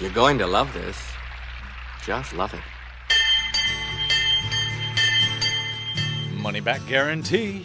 You're going to love this. Just love it. Money back guarantee.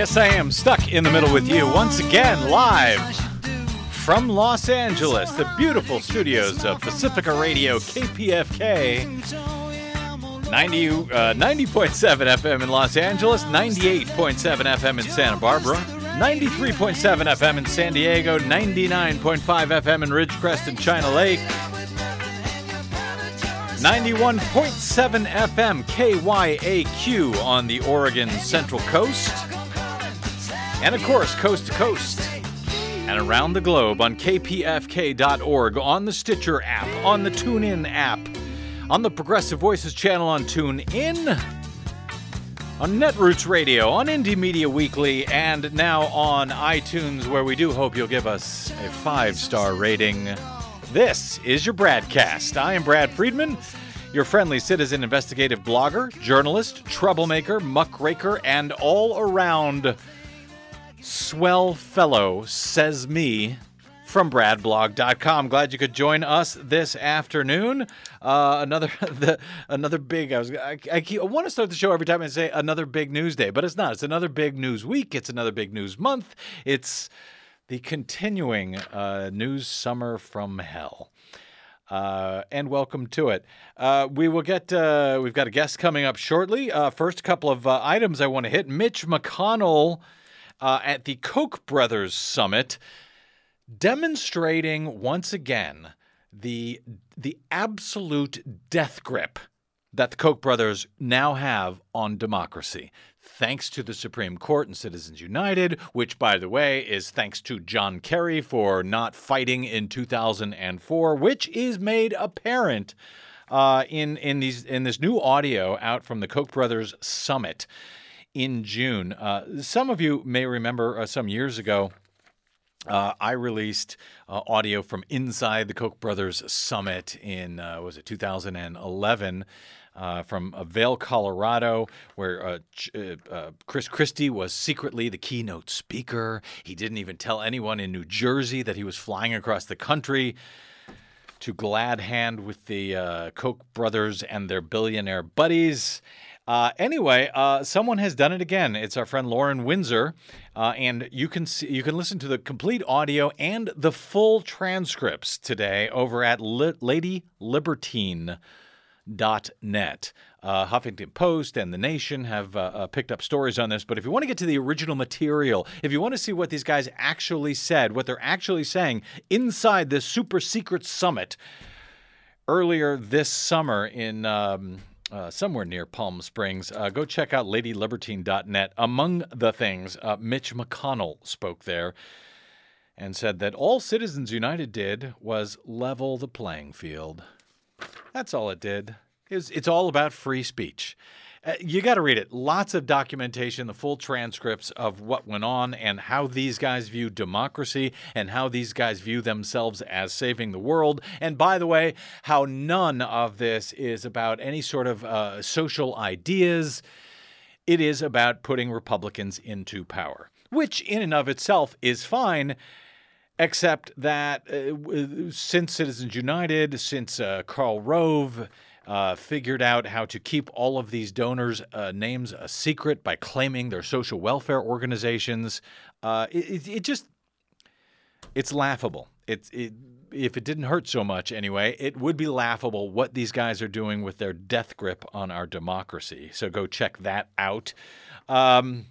Yes, I am stuck in the middle with you once again, live from Los Angeles, the beautiful studios of Pacifica Radio KPFK. 90, uh, 90.7 FM in Los Angeles, 98.7 FM in Santa Barbara, 93.7 FM in San Diego, 99.5 FM in Ridgecrest and China Lake, 91.7 FM KYAQ on the Oregon Central Coast, and of course, coast to coast and around the globe on kpfk.org, on the Stitcher app, on the TuneIn app, on the Progressive Voices channel on TuneIn, on Netroots Radio, on Indie Media Weekly, and now on iTunes, where we do hope you'll give us a five star rating. This is your broadcast. I am Brad Friedman, your friendly citizen investigative blogger, journalist, troublemaker, muckraker, and all around swell fellow, says me, from bradblog.com. Glad you could join us this afternoon. Uh, another the, another big. I was I, I, keep, I want to start the show every time I say another big news day, but it's not. It's another big news week. It's another big news month. It's the continuing uh, news summer from hell. Uh, and welcome to it. Uh, we will get. Uh, we've got a guest coming up shortly. Uh, first couple of uh, items I want to hit. Mitch McConnell uh, at the Koch brothers summit, demonstrating once again the the absolute death grip that the Koch brothers now have on democracy. Thanks to the Supreme Court and Citizens United, which, by the way, is thanks to John Kerry for not fighting in 2004, which is made apparent uh, in in these in this new audio out from the Koch brothers summit in June. Uh, some of you may remember uh, some years ago. Uh, I released uh, audio from inside the Koch brothers summit in uh, was it 2011 uh, from Vail, Colorado, where uh, uh, Chris Christie was secretly the keynote speaker. He didn't even tell anyone in New Jersey that he was flying across the country to glad hand with the Koch brothers and their billionaire buddies. Uh, anyway, uh, someone has done it again. It's our friend Lauren Windsor, uh, and you can see, you can listen to the complete audio and the full transcripts today over at li- LadyLibertine.net. Uh, Huffington Post and The Nation have uh, uh, picked up stories on this, but if you want to get to the original material, if you want to see what these guys actually said, what they're actually saying inside this super secret summit earlier this summer in um, uh, somewhere near Palm Springs, uh, go check out ladylibertine.net. Among the things, uh, Mitch McConnell spoke there and said that all Citizens United did was level the playing field. That's all it did. It's, it's all about free speech. Uh, you got to read it. Lots of documentation, the full transcripts of what went on and how these guys view democracy and how these guys view themselves as saving the world. And by the way, how none of this is about any sort of uh, social ideas. It is about putting Republicans into power, which in and of itself is fine except that uh, since Citizens United, since uh, Karl Rove uh, figured out how to keep all of these donors' uh, names a secret by claiming their social welfare organizations, uh, it, it, it just it's laughable. It's it, if it didn't hurt so much anyway, it would be laughable what these guys are doing with their death grip on our democracy. So go check that out. Um,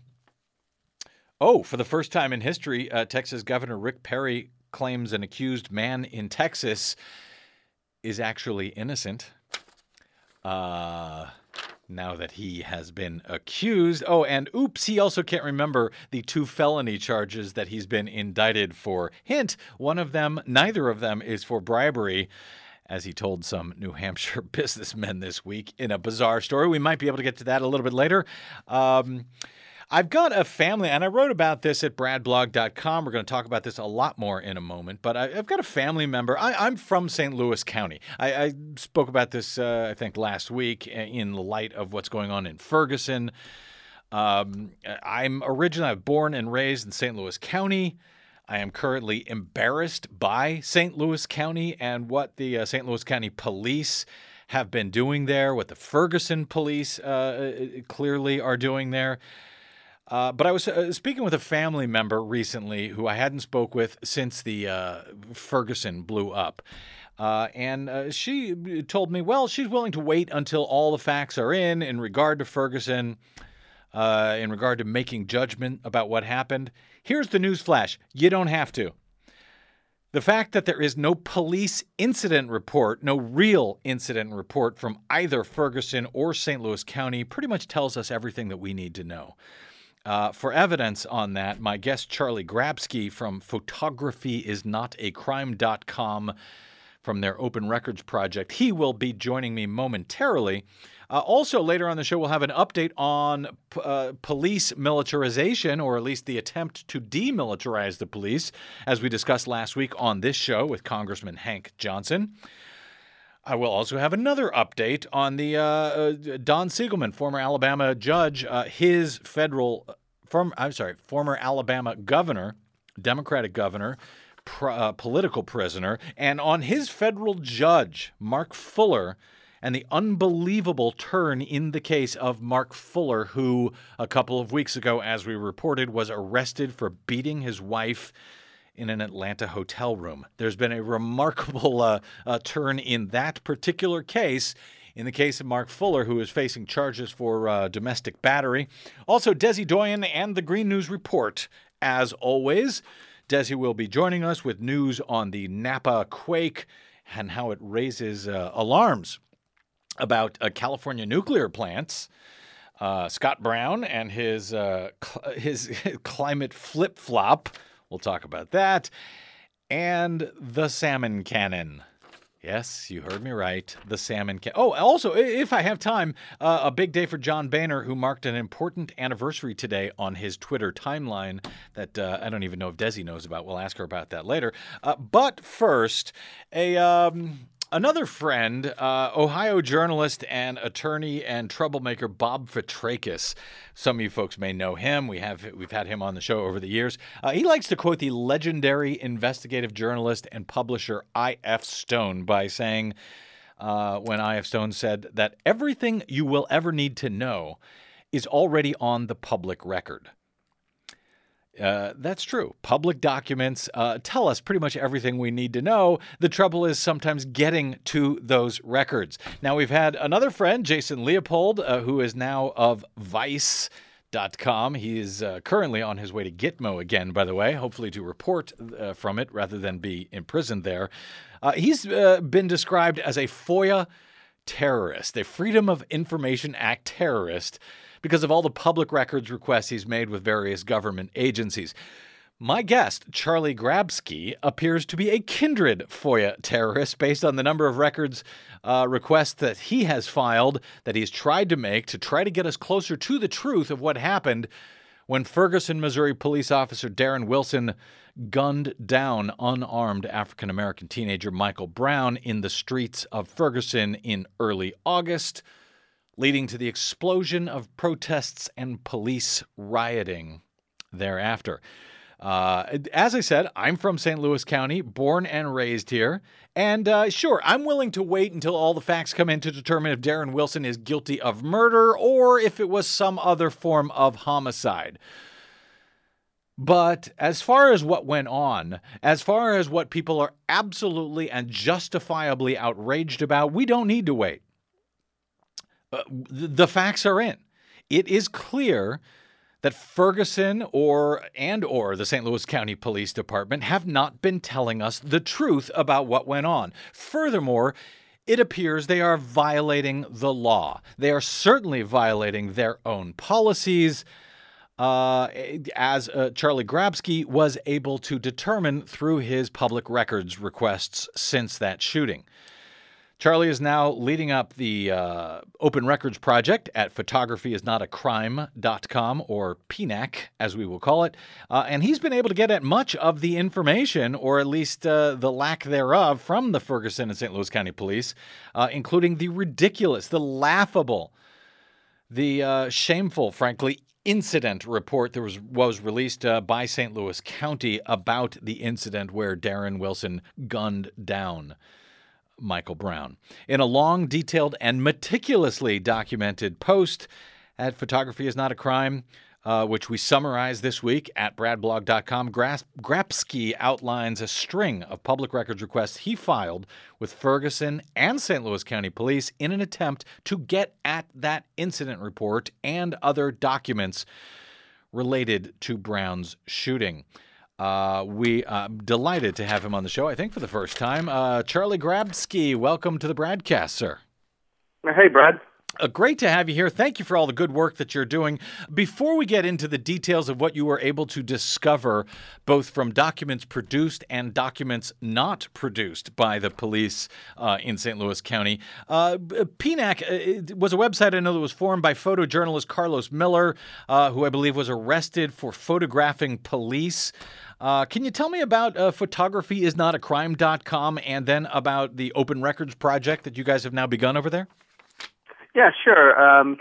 Oh, for the first time in history, uh, Texas Governor Rick Perry claims an accused man in Texas is actually innocent. Uh, now that he has been accused. Oh, and oops, he also can't remember the two felony charges that he's been indicted for. Hint, one of them, neither of them, is for bribery. As he told some New Hampshire businessmen this week in a bizarre story. We might be able to get to that a little bit later. Um, I've got a family, and I wrote about this at bradblog.com. We're going to talk about this a lot more in a moment, but I, have got a family member. I, am from St. Louis County. I, I spoke about this, uh, I think, last week in the light of what's going on in Ferguson. Um, I'm originally born and raised in St. Louis County. I am currently embarrassed by St. Louis County and what the uh, St. Louis County police have been doing there, what the Ferguson police uh, clearly are doing there. Uh, but I was uh, speaking with a family member recently who I hadn't spoke with since the uh, Ferguson blew up. Uh, and uh, she told me, well, she's willing to wait until all the facts are in in regard to Ferguson, uh, in regard to making judgment about what happened. Here's the news flash you don't have to. The fact that there is no police incident report, no real incident report from either Ferguson or St. Louis County, pretty much tells us everything that we need to know. Uh, for evidence on that, my guest Charlie Grapski from photographyisnotacrime.com from their Open Records project, he will be joining me momentarily. Uh, also, later on the show, we'll have an update on uh, police militarization, or at least the attempt to demilitarize the police, as we discussed last week on this show with Congressman Hank Johnson. I will also have another update on the uh, uh, Don Siegelman, former Alabama judge, uh, his federal, I'm sorry, former Alabama governor, Democratic governor, uh, political prisoner, and on his federal judge, Mark Fuller, and the unbelievable turn in the case of Mark Fuller, who a couple of weeks ago, as we reported, was arrested for beating his wife in an Atlanta hotel room. There's been a remarkable uh, uh, turn in that particular case. In the case of Mark Fuller, who is facing charges for uh, domestic battery. Also, Desi Doyen and the Green News Report, as always. Desi will be joining us with news on the Napa quake and how it raises uh, alarms about uh, California nuclear plants. Uh, Scott Brown and his cl- his climate flip flop We'll talk about that. And the salmon cannon. Yes, you heard me right. The salmon can. Oh, also, if I have time, uh, a big day for John Boehner, who marked an important anniversary today on his Twitter timeline that uh, I don't even know if Desi knows about. We'll ask her about that later. Uh, but first, a. Um, Another friend, uh, Ohio journalist and attorney and troublemaker Bob Fitrakis. Some of you folks may know him. We have we've had him on the show over the years. Uh, he likes to quote the legendary investigative journalist and publisher I.F. Stone by saying, uh, when I.F. Stone said that everything you will ever need to know is already on the public record. Uh, that's true. Public documents uh, tell us pretty much everything we need to know. The trouble is sometimes getting to those records. Now, we've had another friend, Jason Leopold, uh, who is now of Vice. Dot com. He is uh, currently on his way to Gitmo again, by the way, hopefully to report uh, from it rather than be imprisoned there. He's been described as a FOIA terrorist, a Freedom of Information Act terrorist because of all the public records requests he's made with various government agencies. My guest, Charlie Grapski, appears to be a kindred FOIA terrorist based on the number of records uh, requests that he has filed, that he's tried to make to try to get us closer to the truth of what happened when Ferguson, Missouri police officer Darren Wilson gunned down unarmed African American teenager Michael Brown in the streets of Ferguson in early August leading to the explosion of protests and police rioting thereafter. Uh, as I said, I'm from St. Louis County, born and raised here. And uh, sure, I'm willing to wait until all the facts come in to determine if Darren Wilson is guilty of murder or if it was some other form of homicide. But as far as what went on, as far as what people are absolutely and justifiably outraged about, we don't need to wait. Uh, the facts are in. It is clear that Ferguson or and or the St. Louis County Police Department have not been telling us the truth about what went on. Furthermore, it appears they are violating the law. They are certainly violating their own policies. Uh, as uh, Charlie Grapski was able to determine through his public records requests since that shooting. Charlie is now leading up the uh, Open Records Project at photographyisnotacrime.com, or PNAC, as we will call it. Uh, and he's been able to get at much of the information, or at least uh, the lack thereof, from the Ferguson and St. Louis County Police, uh, including the ridiculous, the laughable, the uh, shameful, frankly, incident report that was was released uh, by St. Louis County about the incident where Darren Wilson gunned down Michael Brown. In a long, detailed, and meticulously documented post at Photography is Not a Crime, uh, which we summarize this week at bradblog.com, Grapski outlines a string of public records requests he filed with Ferguson and St. Louis County Police in an attempt to get at that incident report and other documents related to Brown's shooting. Uh, we are uh, delighted to have him on the show. I think for the first time, uh, Charlie Grapski. Welcome to the broadcast, sir. Hey, Brad. Uh, great to have you here. Thank you for all the good work that you're doing. Before we get into the details of what you were able to discover, both from documents produced and documents not produced by the police uh, in St. Louis County, uh, PNAC uh, was a website I know that was formed by photojournalist Carlos Miller, uh, who I believe was arrested for photographing police. Uh, can you tell me about uh, photographyisnotacrime.com and then about the Open Records project that you guys have now begun over there? Yeah, sure. Um,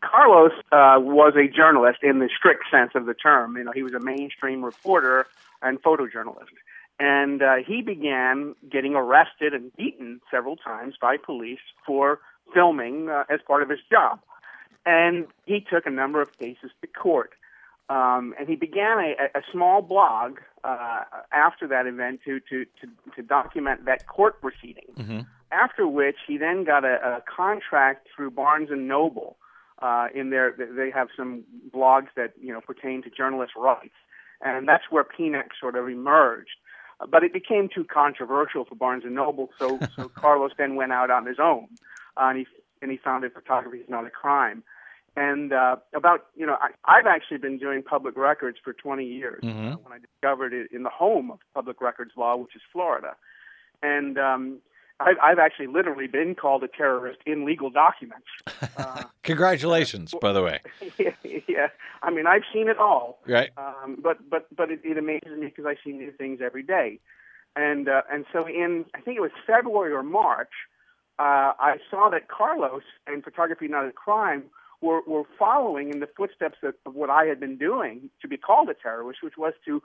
Carlos uh, was a journalist in the strict sense of the term. You know, he was a mainstream reporter and photojournalist. And uh, he began getting arrested and beaten several times by police for filming uh, as part of his job. And he took a number of cases to court. Um, and he began a, a small blog uh, after that event to, to, to, to document that court proceeding. Mm-hmm. After which he then got a, a contract through Barnes and Noble. Uh, in there, they have some blogs that you know pertain to journalist rights, and that's where PNAC sort of emerged. But it became too controversial for Barnes and Noble, so so Carlos then went out on his own, uh, and he and he founded Photography is Not a Crime. And uh, about, you know, I, I've actually been doing public records for 20 years mm-hmm. uh, when I discovered it in the home of public records law, which is Florida. And um, I, I've actually literally been called a terrorist in legal documents. Uh, Congratulations, uh, by the way. Yeah, yeah, I mean, I've seen it all. Right. Um, but but but it, it amazes me because I see new things every day. And uh, and so in I think it was February or March, uh, I saw that Carlos and Photography Not a Crime were, were following in the footsteps of, of what I had been doing to be called a terrorist, which was to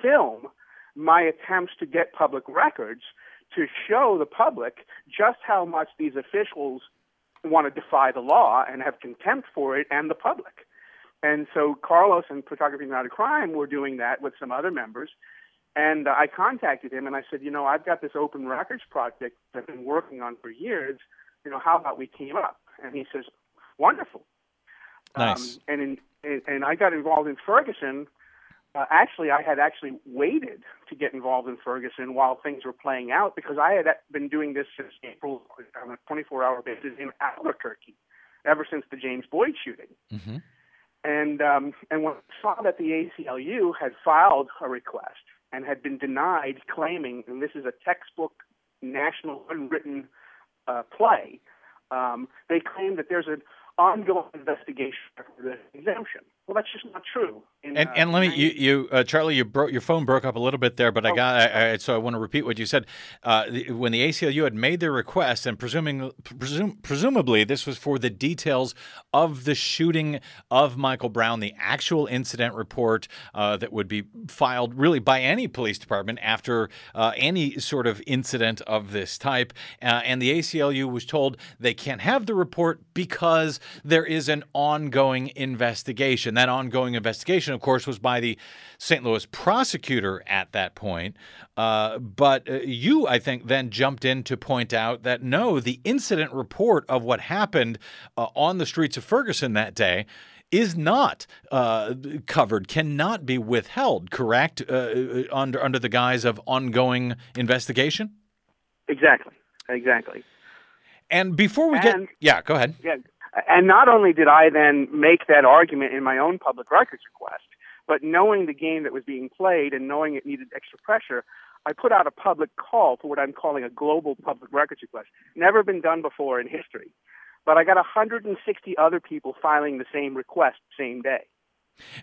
film my attempts to get public records to show the public just how much these officials want to defy the law and have contempt for it and the public. And so Carlos and Photography Not a Crime were doing that with some other members. And I contacted him and I said, you know, I've got this open records project that I've been working on for years. You know, how about we team up? And he says, wonderful. Nice. Um, and in, and I got involved in Ferguson. Uh, actually, I had actually waited to get involved in Ferguson while things were playing out because I had been doing this since April on a 24-hour basis in Albuquerque, ever since the James Boyd shooting. Mm-hmm. And um, and when I saw that the ACLU had filed a request and had been denied, claiming, and this is a textbook national unwritten uh, play, um, they claim that there's an ongoing investigation for the exemption. Well, that's just not true. In, and, uh, and let me, you, you uh, Charlie, you broke your phone broke up a little bit there, but oh, I got, I, I, so I want to repeat what you said. Uh, the, when the ACLU had made their request, and presuming, presum, presumably this was for the details of the shooting of Michael Brown, the actual incident report uh, that would be filed really by any police department after uh, any sort of incident of this type, uh, and the ACLU was told they can't have the report because there is an ongoing investigation. That ongoing investigation, of course, was by the St. Louis prosecutor at that point. Uh, but uh, you, I think, then jumped in to point out that no, the incident report of what happened uh, on the streets of Ferguson that day is not uh, covered, cannot be withheld, correct? Uh, uh, under under the guise of ongoing investigation. Exactly. Exactly. And before we get, yeah, go ahead. Yeah. And not only did I then make that argument in my own public records request, but knowing the game that was being played and knowing it needed extra pressure, I put out a public call for what I'm calling a global public records request. Never been done before in history. But I got 160 other people filing the same request same day.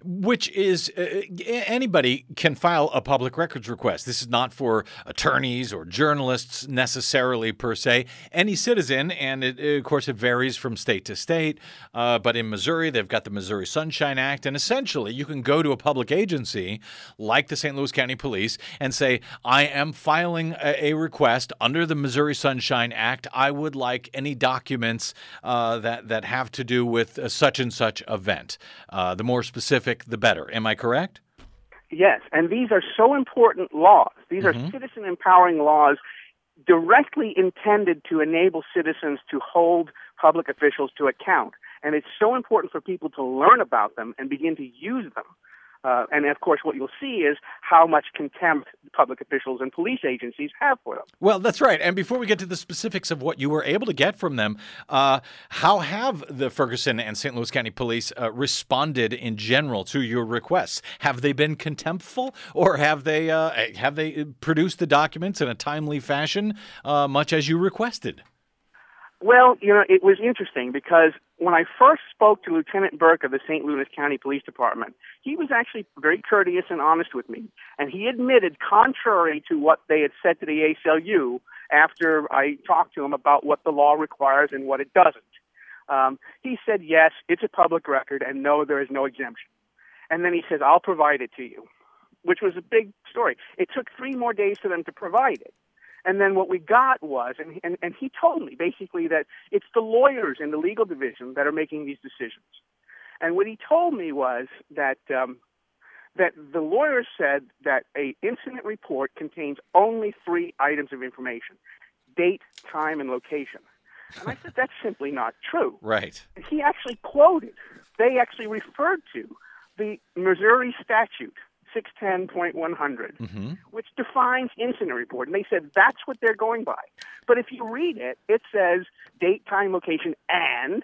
Which is uh, anybody can file a public records request. This is not for attorneys or journalists necessarily per se. Any citizen, and it, of course it varies from state to state. Uh, but in Missouri, they've got the Missouri Sunshine Act, and essentially you can go to a public agency like the St. Louis County Police and say, "I am filing a, a request under the Missouri Sunshine Act. I would like any documents uh, that that have to do with a such and such event. Uh, the more specific, the better." Am I correct? Yes, and these are so important laws. These are mm-hmm. citizen empowering laws directly intended to enable citizens to hold public officials to account. And it's so important for people to learn about them and begin to use them. Uh, and of course, what you'll see is how much contempt public officials and police agencies have for them. Well, that's right. And before we get to the specifics of what you were able to get from them, uh, how have the Ferguson and St. Louis County Police uh, responded in general to your requests? Have they been contemptful, or have they uh, have they produced the documents in a timely fashion, uh, much as you requested? Well, you know, it was interesting because when I first spoke to Lieutenant Burke of the St. Louis County Police Department, he was actually very courteous and honest with me. And he admitted, contrary to what they had said to the ACLU after I talked to him about what the law requires and what it doesn't, um, he said, yes, it's a public record, and no, there is no exemption. And then he says, I'll provide it to you, which was a big story. It took three more days for them to provide it. And then what we got was, and, and, and he told me basically that it's the lawyers in the legal division that are making these decisions. And what he told me was that um, that the lawyers said that a incident report contains only three items of information: date, time, and location. And I said that's simply not true. Right. And he actually quoted, they actually referred to the Missouri statute 610.100, which defines incident report. And they said that's what they're going by. But if you read it, it says date, time, location, and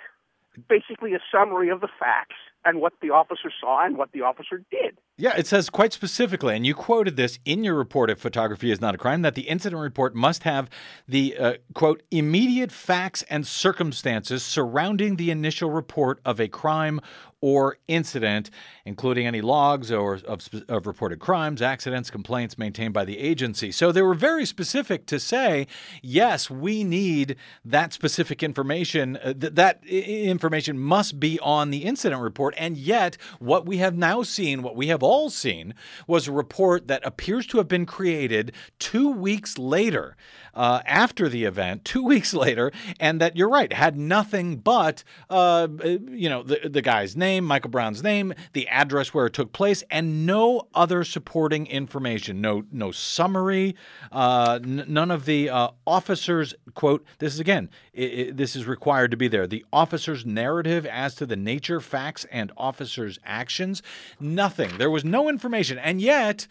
basically a summary of the facts and what the officer saw and what the officer did. Yeah, it says quite specifically, and you quoted this in your report if photography is not a crime, that the incident report must have the, uh, quote, immediate facts and circumstances surrounding the initial report of a crime or incident, including any logs or of, of reported crimes, accidents, complaints maintained by the agency. So they were very specific to say, yes, we need that specific information. Uh, th- that information must be on the incident report. And yet, what we have now seen, what we have all seen, was a report that appears to have been created two weeks later. Uh, after the event, two weeks later, and that you're right, had nothing but uh, you know the the guy's name, Michael Brown's name, the address where it took place, and no other supporting information. No no summary. Uh, n- none of the uh, officers quote. This is again. i i this is required to be there. The officer's narrative as to the nature, facts, and officers' actions. Nothing. There was no information, and yet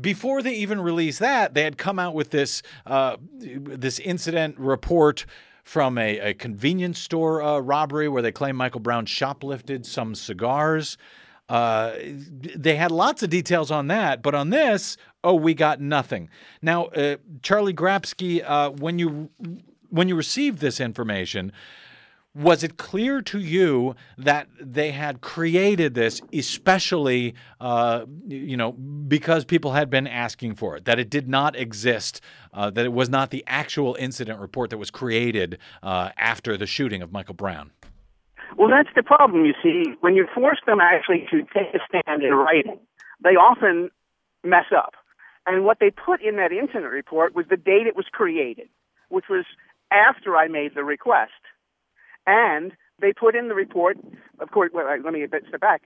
before they even released that, they had come out with this uh, this incident report from a, a convenience store uh, robbery where they claim Michael Brown shoplifted some cigars. Uh, they had lots of details on that, but on this, oh, we got nothing. Now, uh, Charlie Grapski, uh, when you when you received this information, was it clear to you that they had created this especially uh, you know because people had been asking for it that it did not exist uh, that it was not the actual incident report that was created uh, after the shooting of michael brown Well, that's the problem, you see. When you force them actually to take a stand in writing, they often mess up. And what they put in that incident report was the date it was created, which was after I made the request. And they put in the report, of course, well, let me step back.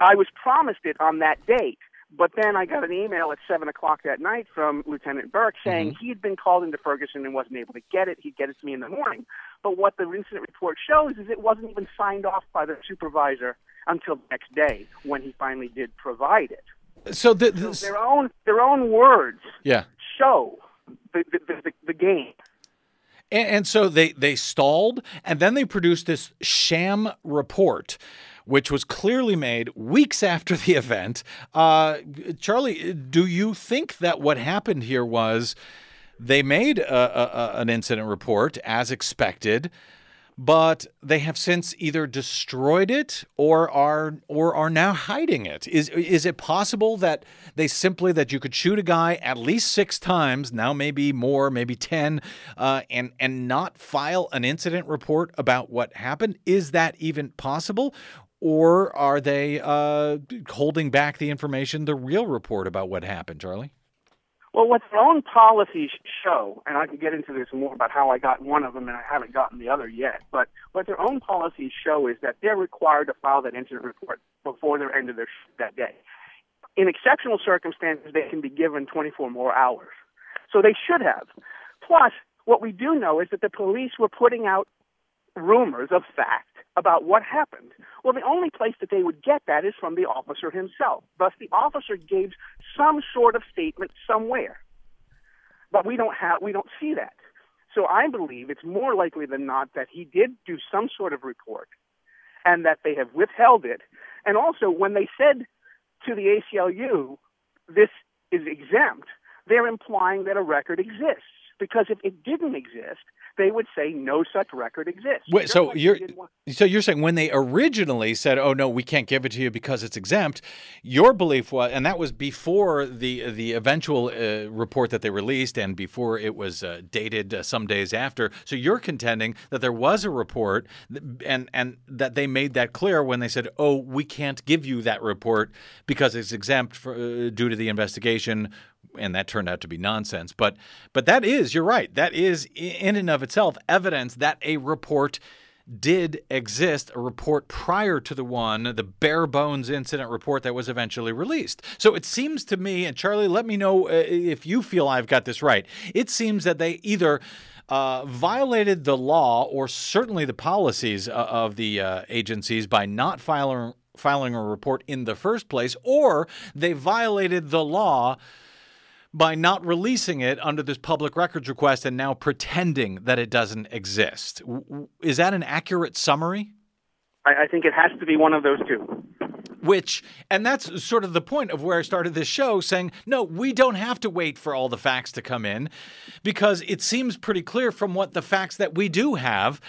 I was promised it on that date, but then I got an email at 7 o'clock that night from Lieutenant Burke saying mm-hmm. he had been called into Ferguson and wasn't able to get it. He'd get it to me in the morning. But what the incident report shows is it wasn't even signed off by the supervisor until the next day when he finally did provide it. so the, this, Their own, their own words yeah show the, the, the, the game. And, and so they they stalled, and then they produced this sham report. Which was clearly made weeks after the event. Uh, Charlie, do you think that what happened here was they made a, a, an incident report as expected, but they have since either destroyed it or are or are now hiding it. Is is it possible that they simply that you could shoot a guy at least six times, now maybe more, maybe ten, uh, and and not file an incident report about what happened? Is that even possible? Or are they uh, holding back the information, the real report about what happened, Charlie? Well, what their own policies show, and I can get into this more about how I got one of them and I haven't gotten the other yet, but what their own policies show is that they're required to file that incident report before their end of their shift that day. In exceptional circumstances, they can be given 24 more hours. So they should have. Plus, what we do know is that the police were putting out rumors of fact about what happened. Well, the only place that they would get that is from the officer himself. Thus, the officer gave some sort of statement somewhere, but we don't have we don't see that. So I believe it's more likely than not that he did do some sort of report, and that they have withheld it. And also, when they said to the ACLU, "This is exempt," they're implying that a record exists. Because if it didn't exist, they would say no such record exists. Wait, so you're so you're saying when they originally said, "Oh no, we can't give it to you because it's exempt," your belief was, and that was before the the eventual uh, report that they released, and before it was uh, dated uh, some days after. So you're contending that there was a report, and and that they made that clear when they said, "Oh, we can't give you that report because it's exempt for, uh, due to the investigation." And that turned out to be nonsense. But but that is, you're right. That is in and of itself evidence that a report did exist, a report prior to the one, the bare bones incident report that was eventually released. So it seems to me, and Charlie, let me know uh, if you feel I've got this right. It seems that they either uh, violated the law or certainly the policies uh, of the uh, agencies by not filing filing a report in the first place, or they violated the law by not releasing it under this public records request and now pretending that it doesn't exist. Is that an accurate summary? I, I think it has to be one of those two. Which, and that's sort of the point of where I started this show saying, no, we don't have to wait for all the facts to come in because it seems pretty clear from what the facts that we do have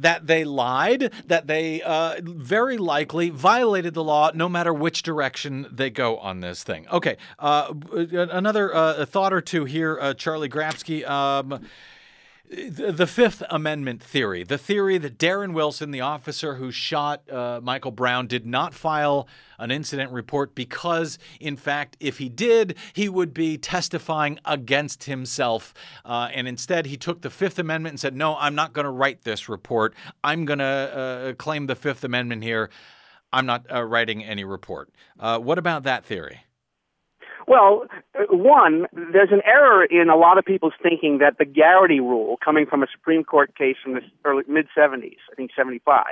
that they lied, that they uh, very likely violated the law no matter which direction they go on this thing. Okay, uh, another uh, thought or two here, uh, Charlie Grapski. Um, the Fifth Amendment theory, the theory that Darren Wilson, the officer who shot uh, Michael Brown, did not file an incident report because, in fact, if he did, he would be testifying against himself. Uh, and instead, he took the Fifth Amendment and said, No, I'm not going to write this report. I'm going to uh, claim the Fifth Amendment here. I'm not uh, writing any report. Uh, what about that theory? Well, uh, one, there's an error in a lot of people's thinking that the Garrity rule, coming from a Supreme Court case from the early mid 70s, I think 75,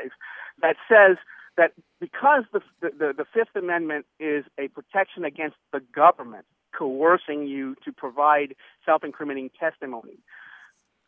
that says that because the, the the Fifth Amendment is a protection against the government coercing you to provide self-incriminating testimony,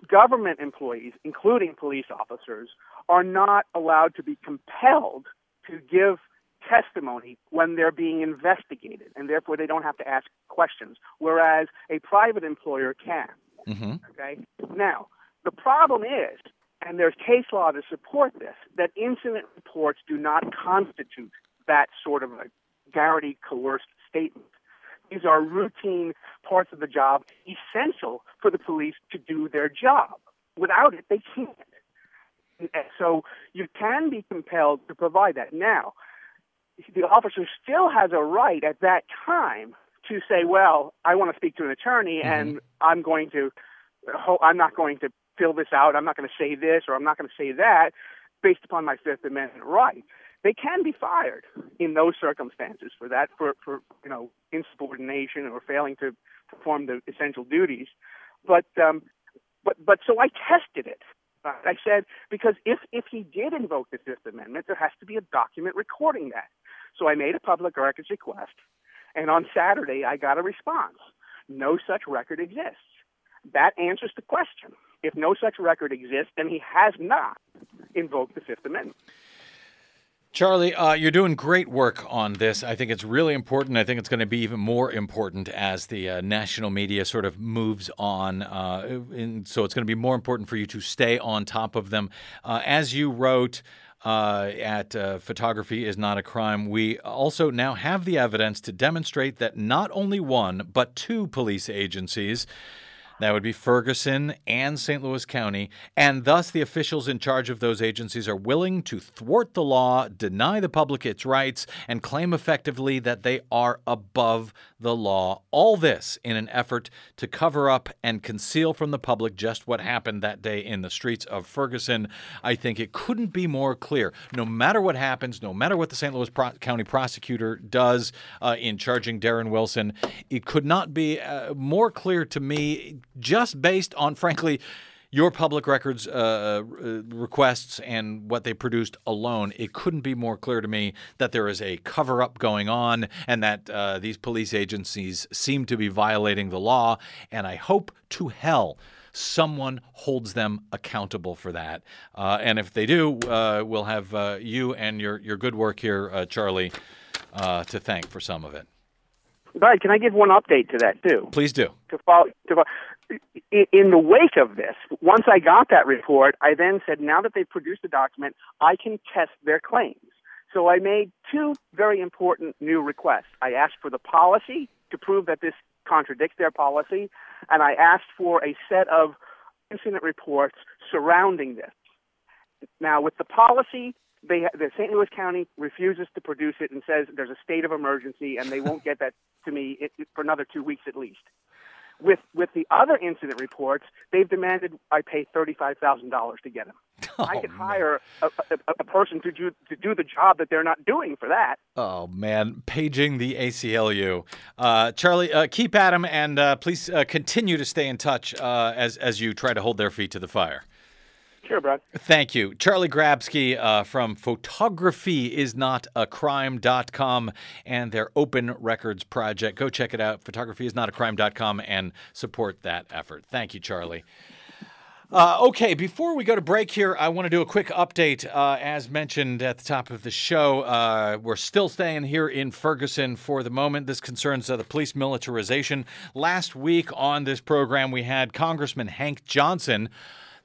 government employees, including police officers, are not allowed to be compelled to give testimony when they're being investigated, and therefore they don't have to ask questions, whereas a private employer can. Mm-hmm. Okay? Now, the problem is, and there's case law to support this, that incident reports do not constitute that sort of a Garrity coerced statement. These are routine parts of the job essential for the police to do their job. Without it, they can't. So you can be compelled to provide that. Now, the officer still has a right at that time to say, well, I want to speak to an attorney mm-hmm. and I'm going to, I'm not going to fill this out. I'm not going to say this or I'm not going to say that based upon my Fifth Amendment right. They can be fired in those circumstances for that, for, for you know, insubordination or failing to perform the essential duties. But, um, but, but so I tested it. I said because if if he did invoke the Fifth Amendment, there has to be a document recording that. So I made a public records request, and on Saturday I got a response. No such record exists. That answers the question. If no such record exists, then he has not invoked the Fifth Amendment. Charlie, uh, you're doing great work on this. I think it's really important. I think it's going to be even more important as the uh, national media sort of moves on. Uh, so it's going to be more important for you to stay on top of them. Uh, as you wrote, uh, at uh, Photography is Not a Crime, we also now have the evidence to demonstrate that not only one, but two police agencies that would be Ferguson and St. Louis County, and thus the officials in charge of those agencies are willing to thwart the law, deny the public its rights, and claim effectively that they are above the law. All this in an effort to cover up and conceal from the public just what happened that day in the streets of Ferguson. I think it couldn't be more clear. No matter what happens, no matter what the St. Louis Pro- County prosecutor does uh, in charging Darren Wilson, it could not be uh, more clear to me just based on, frankly, your public records uh, uh, requests and what they produced alone, it couldn't be more clear to me that there is a cover up going on and that uh, these police agencies seem to be violating the law. And I hope to hell someone holds them accountable for that. Uh, and if they do, uh, we'll have uh, you and your, your good work here, Charlie, to thank for some of it. Right. Can I give one update to that too? Please do. To follow, to follow, in the wake of this, once I got that report, I then said, now that they've produced the document, I can test their claims. So I made two very important new requests. I asked for the policy to prove that this contradicts their policy, and I asked for a set of incident reports surrounding this. Now, with the policy, they, the St. Louis County refuses to produce it and says there's a state of emergency, and they won't get that to me for another two weeks at least. With with the other incident reports, they've demanded I pay thirty five thousand dollars to get them. Oh, I could hire a, a, a, person to do to do the job that they're not doing for that. Oh man, paging the ACLU, uh, Charlie, uh, keep at them and uh, please uh, continue to stay in touch uh, as as you try to hold their feet to the fire. Sure, Brad. Thank you. Charlie Grapski uh, from Photography is not a crime.com and their open records project. Go check it out. Photography is not a crime.com and support that effort. Thank you, Charlie. Uh, okay, before we go to break here, I want to do a quick update. Uh, as mentioned at the top of the show, uh, we're still staying here in Ferguson for the moment. This concerns uh, the police militarization. Last week on this program, we had Congressman Hank Johnson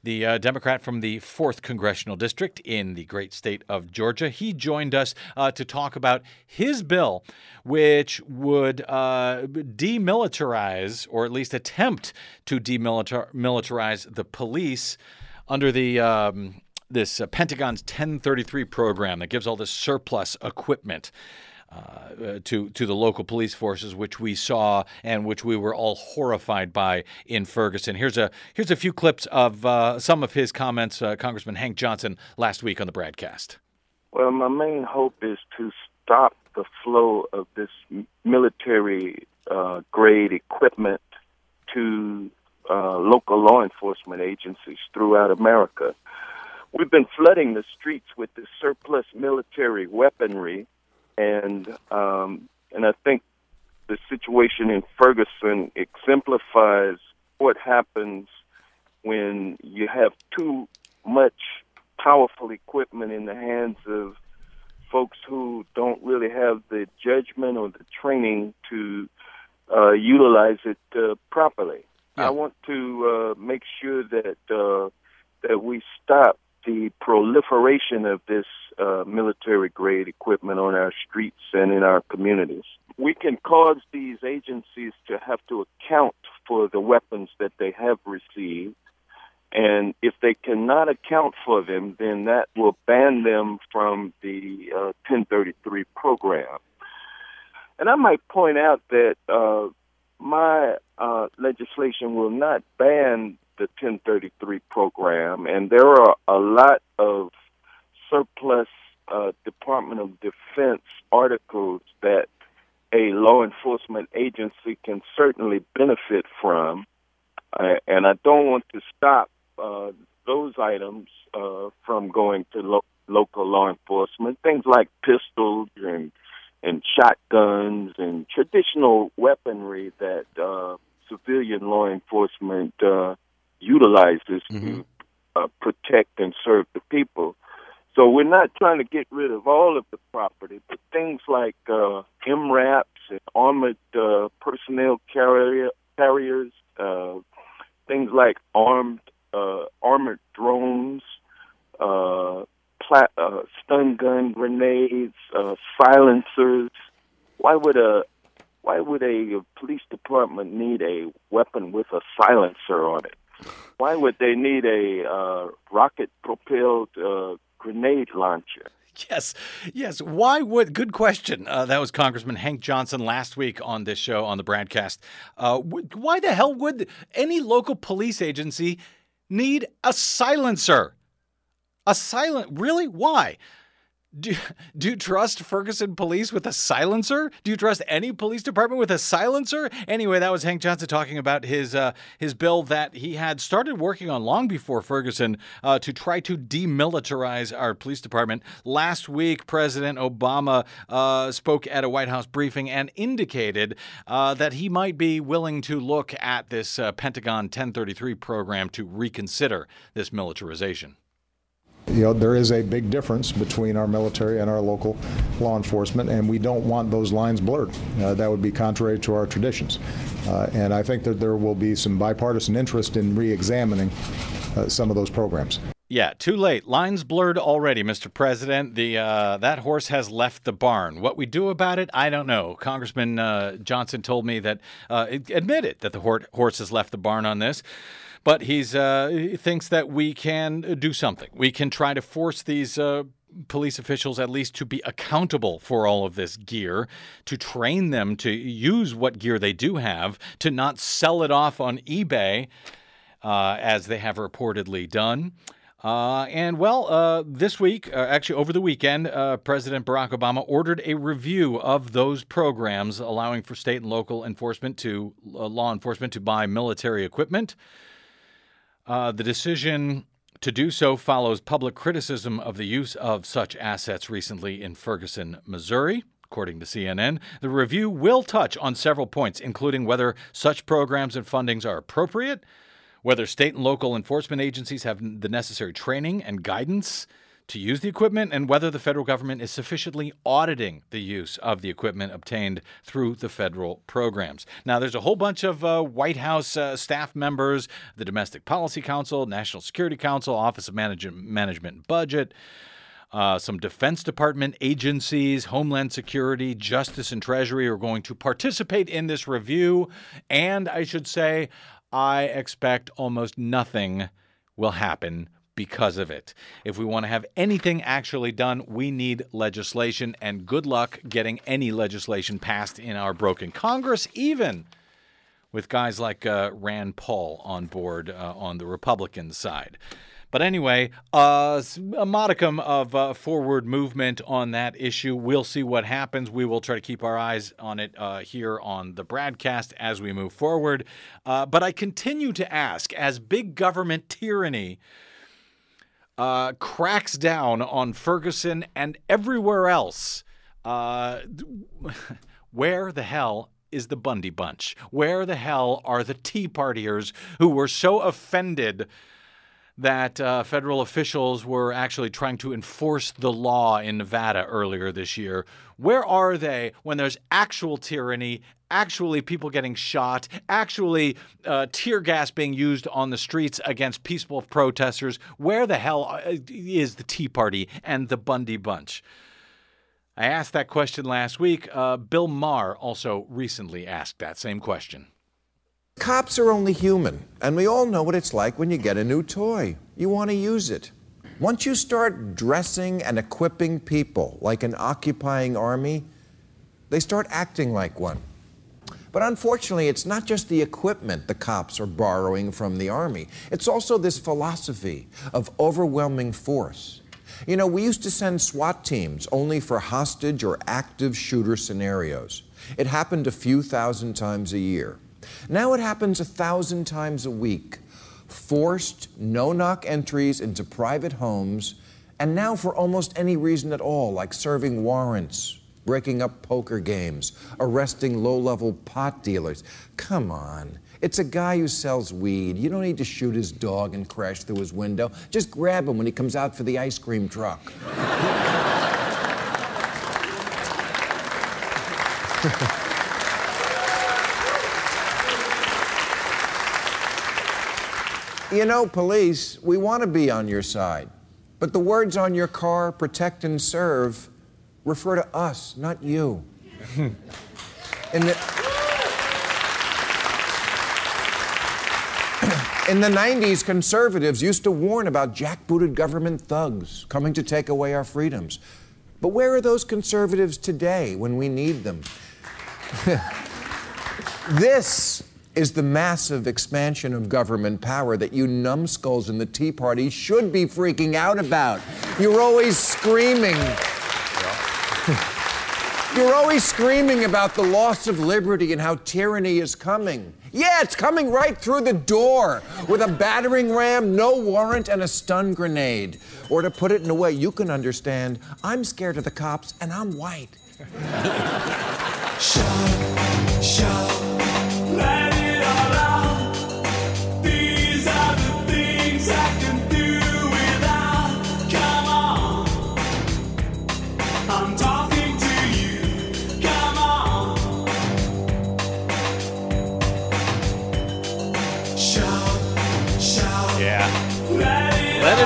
the uh, Democrat from the 4th Congressional District in the great state of Georgia. He joined us uh, to talk about his bill, which would uh, demilitarize, or at least attempt to demilitarize the police under the. Um, this Pentagon's 1033 program that gives all this surplus equipment uh, to to the local police forces, which we saw and which we were all horrified by in Ferguson. Here's a here's a few clips of uh, some of his comments, uh, Congressman Hank Johnson, last week on the broadcast. Well, my main hope is to stop the flow of this military uh, grade equipment to uh, local law enforcement agencies throughout America. We've been flooding the streets with this surplus military weaponry and um, and I think the situation in Ferguson exemplifies what happens when you have too much powerful equipment in the hands of folks who don't really have the judgment or the training to uh, utilize it uh, properly. Yeah. I want to uh, make sure that uh, that we stop the proliferation of this uh, military grade equipment on our streets and in our communities. We can cause these agencies to have to account for the weapons that they have received. And if they cannot account for them, then that will ban them from the uh, 1033 program. And I might point out that uh, my uh, legislation will not ban the 1033 program, and there are a lot of surplus uh, Department of Defense articles that a law enforcement agency can certainly benefit from. Uh, and I don't want to stop uh, those items uh, from going to lo- local law enforcement. Things like pistols and and shotguns and traditional weaponry that uh, civilian law enforcement uh, utilize this to uh, protect and serve the people. So we're not trying to get rid of all of the property, but things like uh, MRAPs and armored uh, personnel carrier, carriers, uh, things like armed uh, armored drones, uh, pla- uh, stun gun grenades, uh, silencers. Why would a why would a police department need a weapon with a silencer on it? Why would they need a uh, rocket propelled uh, grenade launcher? Yes, yes. Why would? Good question. Uh, that was Congressman Hank Johnson last week on this show on the Bradcast. Uh, why the hell would any local police agency need a silencer? A silent? Really? Why? Do, do you trust Ferguson police with a silencer? Do you trust any police department with a silencer? Anyway, that was Hank Johnson talking about his uh, his bill that he had started working on long before Ferguson uh, to try to demilitarize our police department. Last week, President Obama uh, spoke at a White House briefing and indicated uh, that he might be willing to look at this uh, Pentagon 1033 program to reconsider this militarization. You know, there is a big difference between our military and our local law enforcement, and we don't want those lines blurred. Uh, that would be contrary to our traditions. Uh, and I think that there will be some bipartisan interest in re examining uh, some of those programs. Yeah, too late. Lines blurred already, Mr. President. The uh, that horse has left the barn. What we do about it, I don't know. Congressman uh, Johnson told me that uh, admitted that the horse has left the barn on this, but he's uh, he thinks that we can do something. We can try to force these. Uh, police officials at least to be accountable for all of this gear, to train them to use what gear they do have, to not sell it off on eBay uh, as they have reportedly done. Uh, and well, uh, this week, uh, actually over the weekend, uh, President Barack Obama ordered a review of those programs allowing for state and local enforcement to uh, law enforcement to buy military equipment. Uh, the decision to do so follows public criticism of the use of such assets recently in Ferguson, Missouri. According to CNN, the review will touch on several points, including whether such programs and fundings are appropriate, whether state and local enforcement agencies have the necessary training and guidance to use the equipment and whether the federal government is sufficiently auditing the use of the equipment obtained through the federal programs. Now, there's a whole bunch of uh, White House uh, staff members, the Domestic Policy Council, National Security Council, Office of Management, Management and Budget. Uh, some Defense Department agencies, Homeland Security, Justice, and Treasury are going to participate in this review. And I should say, I expect almost nothing will happen because of it. If we want to have anything actually done, we need legislation, and good luck getting any legislation passed in our broken Congress, even with guys like uh, Rand Paul on board uh, on the Republican side. But anyway, uh, a modicum of uh, forward movement on that issue. We'll see what happens. We will try to keep our eyes on it uh, here on the Bradcast as we move forward. Uh, but I continue to ask as big government tyranny uh, cracks down on Ferguson and everywhere else. Uh, where the hell is the Bundy Bunch? Where the hell are the Tea Partiers who were so offended that uh, federal officials were actually trying to enforce the law in Nevada earlier this year. Where are they when there's actual tyranny, actually people getting shot, actually uh, tear gas being used on the streets against peaceful protesters? Where the hell uh, is the Tea Party and the Bundy Bunch? I asked that question last week. Uh, Bill Maher also recently asked that same question. Cops are only human, and we all know what it's like when you get a new toy. You want to use it. Once you start dressing and equipping people like an occupying army, they start acting like one. But unfortunately, it's not just the equipment the cops are borrowing from the Army. It's also this philosophy of overwhelming force. You know, we used to send SWAT teams only for hostage or active shooter scenarios. It happened a few thousand times a year. Now it happens a thousand times a week. Forced, no knock entries into private homes, and now for almost any reason at all, like serving warrants, breaking up poker games, arresting low level pot dealers. Come on. It's a guy who sells weed. You don't need to shoot his dog and crash through his window. Just grab him when he comes out for the ice cream truck. You know, police, we want to be on your side. But the words on your car, protect and serve, refer to us, not you. In the, in the 90s, conservatives used to warn about jackbooted government thugs coming to take away our freedoms. But where are those conservatives today when we need them? This is the massive expansion of government power that you numbskulls in the Tea Party should be freaking out about. You're always screaming. You're always screaming about the loss of liberty and how tyranny is coming. Yeah, it's coming right through the door with a battering ram, no warrant, and a stun grenade. Or to put it in a way you can understand, I'm scared of the cops and I'm white. Let it all out. These are the things I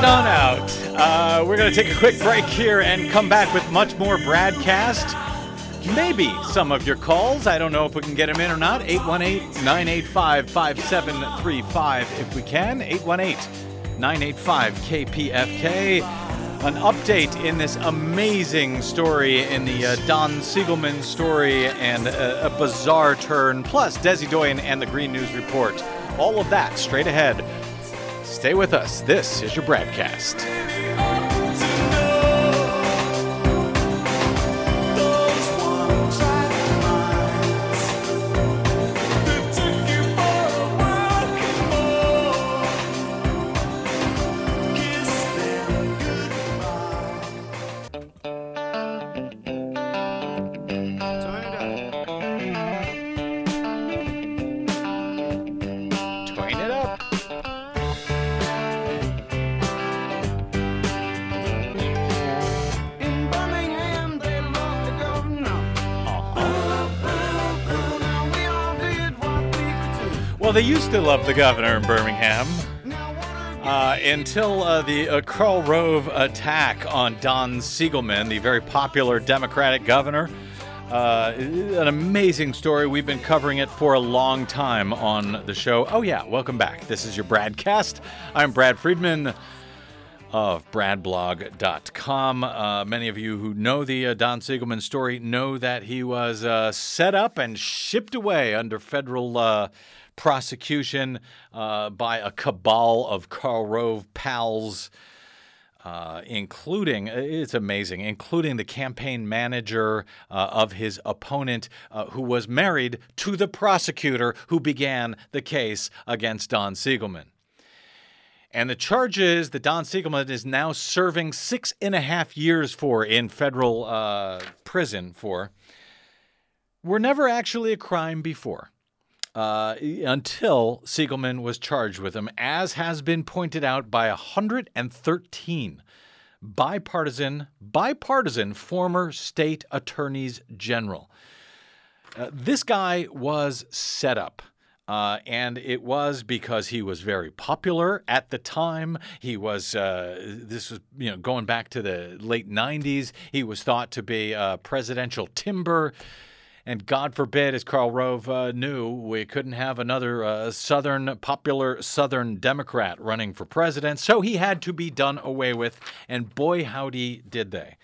on out. Uh, we're going to take a quick break here and come back with much more Bradcast. Maybe some of your calls. I don't know if we can get them in or not. 818 985 5735 if we can. 818 985 KPFK. An update in this amazing story in the uh, Don Siegelman story and a, a bizarre turn, plus Desi Doyen and the Green News Report. All of that straight ahead. Stay with us. This is your Bradcast. To love the governor in Birmingham uh, until uh, the uh, Karl Rove attack on Don Siegelman, the very popular Democratic governor. Uh, an amazing story. We've been covering it for a long time on the show. Oh, yeah, welcome back. This is your Bradcast. I'm Brad Friedman of bradblog.com. Uh, many of you who know the uh, Don Siegelman story know that he was uh, set up and shipped away under federal uh, prosecution uh, by a cabal of Karl Rove pals. Uh, including, it's amazing, including the campaign manager uh, of his opponent, uh, who was married to the prosecutor who began the case against Don Siegelman. And the charges that Don Siegelman is now serving six and a half years for in federal uh, prison for were never actually a crime before. Uh, until Siegelman was charged with them, as has been pointed out by 113 bipartisan, bipartisan former state attorneys general. Uh, this guy was set up. Uh, and it was because he was very popular at the time. He was, uh, this was, you know, going back to the late 90s. He was thought to be a presidential timber. And God forbid, as Karl Rove uh, knew, we couldn't have another uh, Southern, popular Southern Democrat running for president. So he had to be done away with. And boy, howdy, did they.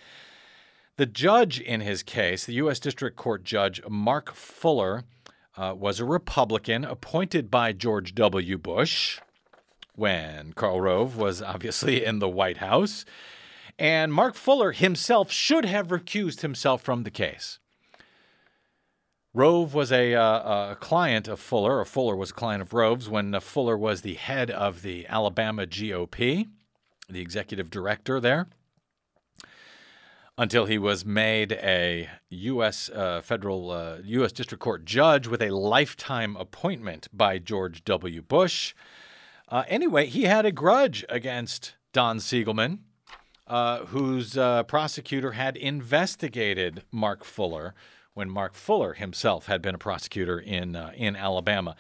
The judge in his case, the U.S. District Court Judge Mark Fuller, uh, was a Republican appointed by George W. Bush when Karl Rove was obviously in the White House. And Mark Fuller himself should have recused himself from the case. Rove was a, uh, a client of Fuller, or Fuller was a client of Rove's when uh, Fuller was the head of the Alabama GOP, the executive director there. until he was made a U.S. Uh, federal uh, U.S. District Court judge with a lifetime appointment by George W. Bush. Uh, anyway, he had a grudge against Don Siegelman, uh, whose prosecutor had investigated Mark Fuller when Mark Fuller himself had been a prosecutor in uh, in Alabama.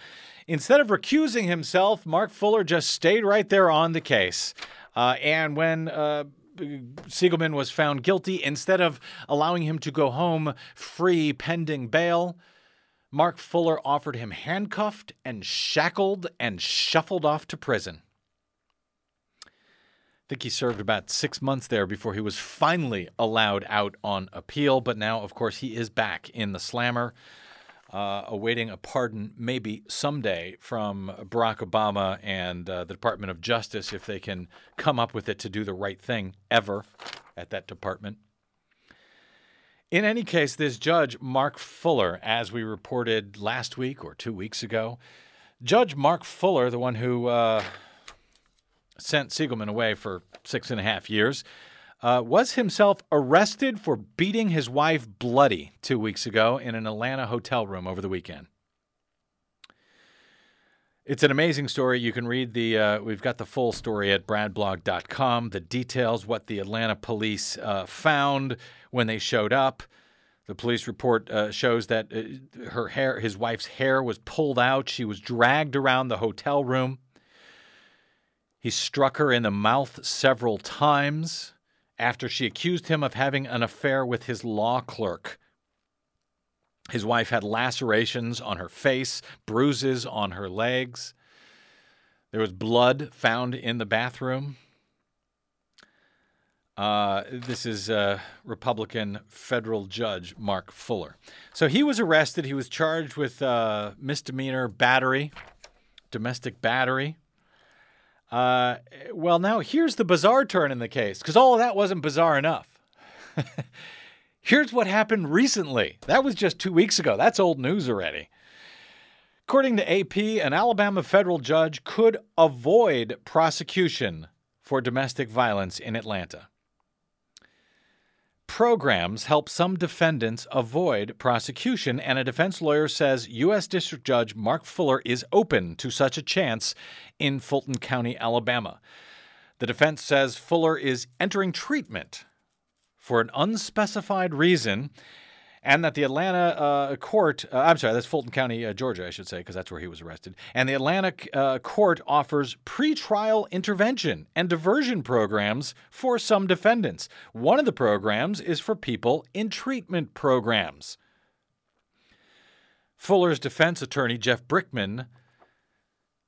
Instead of recusing himself, Mark Fuller just stayed right there on the case. Uh, and when uh, Siegelman was found guilty, instead of allowing him to go home free pending bail, Mark Fuller offered him handcuffed and shackled and shuffled off to prison. I think he served about six months there before he was finally allowed out on appeal. But now, of course, he is back in the slammer, uh, awaiting a pardon maybe someday from Barack Obama and uh, the Department of Justice if they can come up with it to do the right thing ever at that department. In any case, this judge, Mark Fuller, as we reported last week or two weeks ago, Judge Mark Fuller, the one who uh, sent Siegelman away for six and a half years, uh, was himself arrested for beating his wife bloody two weeks ago in an Atlanta hotel room over the weekend. It's an amazing story. You can read the, uh, we've got the full story at bradblog.com, the details, what the Atlanta police uh, found when they showed up. The police report uh, shows that uh, her hair, his wife's hair was pulled out. She was dragged around the hotel room. He struck her in the mouth several times after she accused him of having an affair with his law clerk. His wife had lacerations on her face, bruises on her legs. There was blood found in the bathroom. Uh, this is uh, Republican federal judge Mark Fuller. So he was arrested. He was charged with uh, misdemeanor battery, domestic battery. Uh, well, now here's the bizarre turn in the case, because all that wasn't bizarre enough. here's what happened recently. That was just two weeks ago. That's old news already. According to AP, an Alabama federal judge could avoid prosecution for domestic violence in Atlanta. Programs help some defendants avoid prosecution, and a defense lawyer says U.S. District Judge Mark Fuller is open to such a chance in Fulton County, Alabama. The defense says Fuller is entering treatment for an unspecified reason, and that the Atlanta uh, court, uh, I'm sorry, that's Fulton County, uh, Georgia, I should say, because that's where he was arrested. And the Atlanta uh, court offers pretrial intervention and diversion programs for some defendants. One of the programs is for people in treatment programs. Fuller's defense attorney, Jeff Brickman,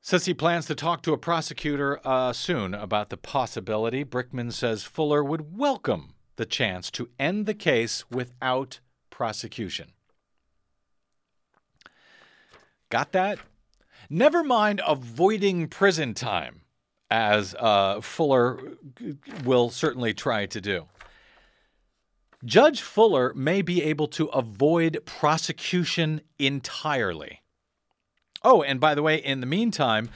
says he plans to talk to a prosecutor uh, soon about the possibility. Brickman says Fuller would welcome the chance to end the case without prosecution. Got that? Never mind avoiding prison time, as uh, Fuller will certainly try to do. Judge Fuller may be able to avoid prosecution entirely. Oh, and by the way, in the meantime,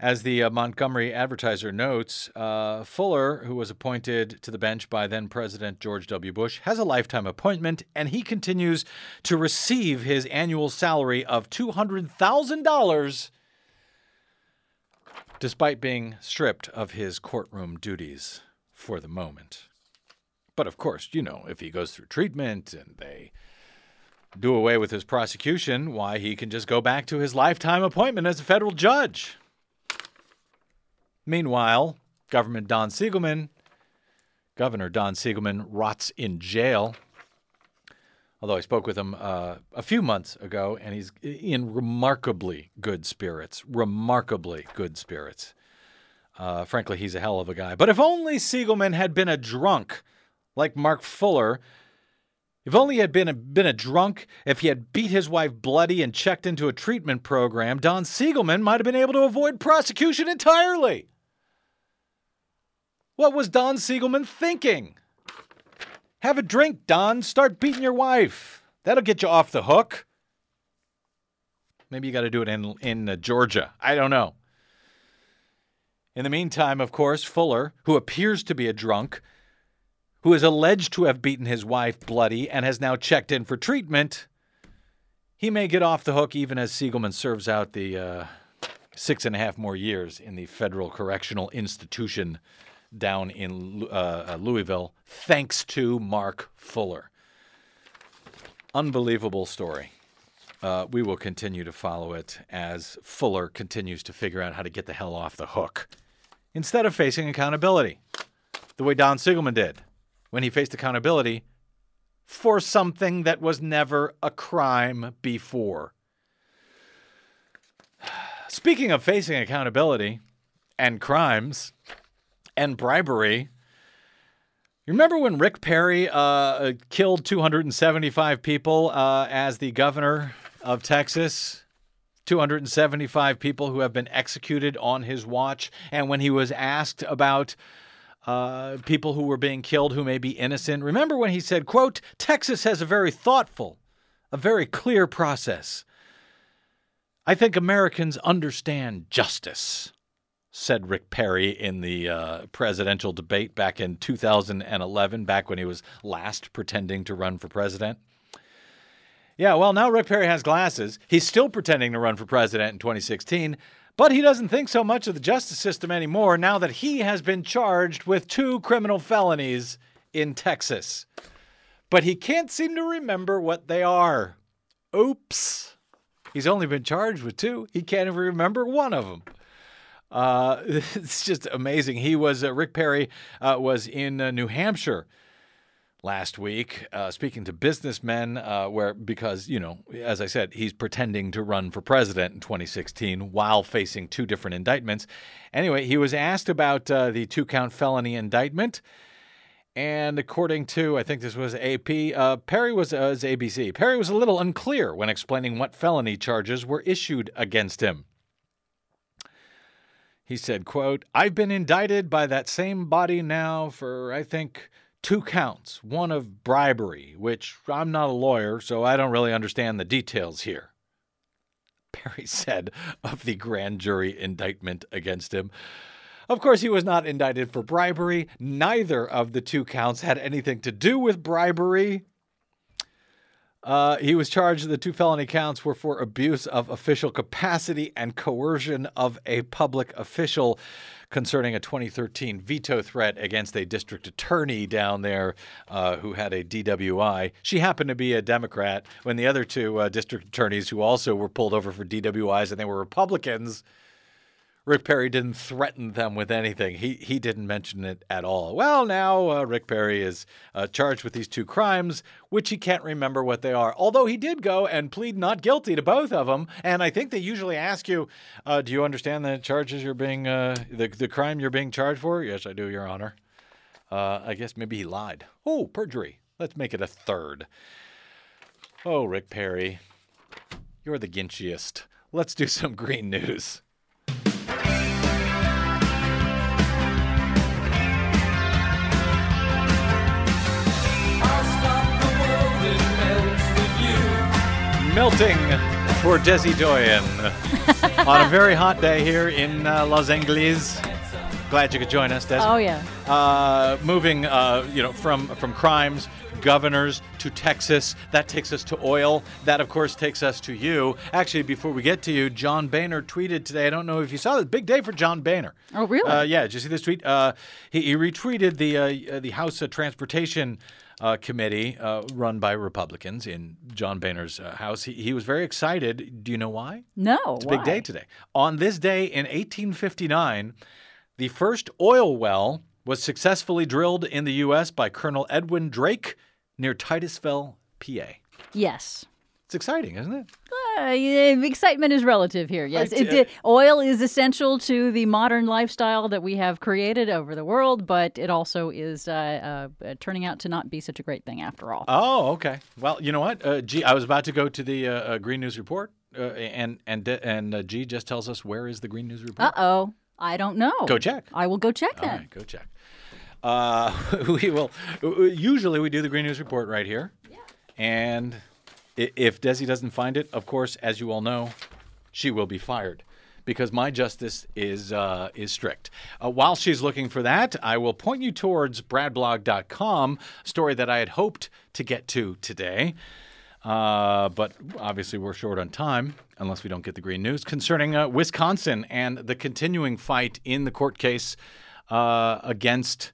as the uh, Montgomery Advertiser notes, uh, Fuller, who was appointed to the bench by then President George W. Bush, has a lifetime appointment, and he continues to receive his annual salary of $200,000 despite being stripped of his courtroom duties for the moment. But of course, you know, if he goes through treatment and they do away with his prosecution, why, he can just go back to his lifetime appointment as a federal judge. Meanwhile, Government Don Siegelman, Governor Don Siegelman, rots in jail. Although I spoke with him uh, a few months ago, and he's in remarkably good spirits. Remarkably good spirits. Uh, frankly, he's a hell of a guy. But if only Siegelman had been a drunk like Mark Fuller, if only he had been a, been a drunk, if he had beat his wife bloody and checked into a treatment program, Don Siegelman might have been able to avoid prosecution entirely. What was Don Siegelman thinking? Have a drink, Don. Start beating your wife. That'll get you off the hook. Maybe you got to do it in in uh, Georgia. I don't know. In the meantime, of course, Fuller, who appears to be a drunk, who is alleged to have beaten his wife bloody and has now checked in for treatment, he may get off the hook even as Siegelman serves out the uh, six and a half more years in the federal correctional institution down in uh, uh, Louisville, thanks to Mark Fuller. Unbelievable story. Uh, we will continue to follow it as Fuller continues to figure out how to get the hell off the hook instead of facing accountability, the way Don Siegelman did when he faced accountability for something that was never a crime before. Speaking of facing accountability and crimes and bribery, you remember when Rick Perry uh, killed 275 people uh, as the governor of Texas? 275 people who have been executed on his watch. And when he was asked about uh, people who were being killed who may be innocent, remember when he said, quote, Texas has a very thoughtful, a very clear process. I think Americans understand justice, said Rick Perry in the uh, presidential debate back in 2011, back when he was last pretending to run for president. Yeah, well, now Rick Perry has glasses. He's still pretending to run for president in 2016, but he doesn't think so much of the justice system anymore now that he has been charged with two criminal felonies in Texas. But he can't seem to remember what they are. Oops. He's only been charged with two. He can't even remember one of them. Uh, it's just amazing. He was uh, Rick Perry uh, was in uh, New Hampshire last week, uh, speaking to businessmen, uh, where because you know, as I said, he's pretending to run for president in 2016 while facing two different indictments. Anyway, he was asked about the two-count felony indictment. And according to, I think this was AP, uh, Perry was, uh, was ABC. Perry was a little unclear when explaining what felony charges were issued against him. He said, quote, I've been indicted by that same body now for, I think, two counts. One of bribery, which I'm not a lawyer, so I don't really understand the details here. Perry said of the grand jury indictment against him. Of course, he was not indicted for bribery. Neither of the two counts had anything to do with bribery. Uh, he was charged. The two felony counts were for abuse of official capacity and coercion of a public official concerning a 2013 veto threat against a district attorney down there uh, who had a DWI. She happened to be a Democrat when the other two uh, district attorneys, who also were pulled over for DWIs and they were Republicans, Rick Perry didn't threaten them with anything. He he didn't mention it at all. Well, now uh, Rick Perry is uh, charged with these two crimes, which he can't remember what they are. Although he did go and plead not guilty to both of them, and I think they usually ask you, uh, "Do you understand the charges you're being uh, the the crime you're being charged for?" Yes, I do, Your Honor. Uh, I guess maybe he lied. Oh, perjury. Let's make it a third. Oh, Rick Perry, you're the ginchiest. Let's do some green news. Melting for Desi Doyen on a very hot day here in uh, Los Angeles. Glad you could join us, Desi. Oh yeah. Uh, moving, uh, you know, from from crimes, governors to Texas. That takes us to oil. That, of course, takes us to you. Actually, before we get to you, John Boehner tweeted today. I don't know if you saw this. Big day for John Boehner. Oh really? Uh, yeah, did you see this tweet? Uh, he, he retweeted the uh, the House Transportation uh, Committee uh, run by Republicans in John Boehner's uh, house. He, he was very excited. Do you know why? no. It's a big day today. On this day in 1859, the first oil well was successfully drilled in the U.S. by Colonel Edwin Drake near Titusville, PA. Yes. It's exciting, isn't it? Uh, yeah, excitement is relative here. Yes, it, uh, oil is essential to the modern lifestyle that we have created over the world, but it also is uh, uh, turning out to not be such a great thing after all. Oh, okay. Well, you know what? Uh, G, I was about to go to the uh, uh, Green News Report, uh, and and and uh, G just tells us where is the Green News Report. Uh oh, I don't know. Go check. I will go check then. right, go check. Uh, we will. Usually, we do the Green News Report right here. And i- if Desi doesn't find it, of course, as you all know, she will be fired because my justice is uh, is strict. Uh, while she's looking for that, I will point you towards bradblog.com, story that I had hoped to get to today. Uh, but obviously, we're short on time unless we don't get the green news concerning uh, Wisconsin and the continuing fight in the court case uh, against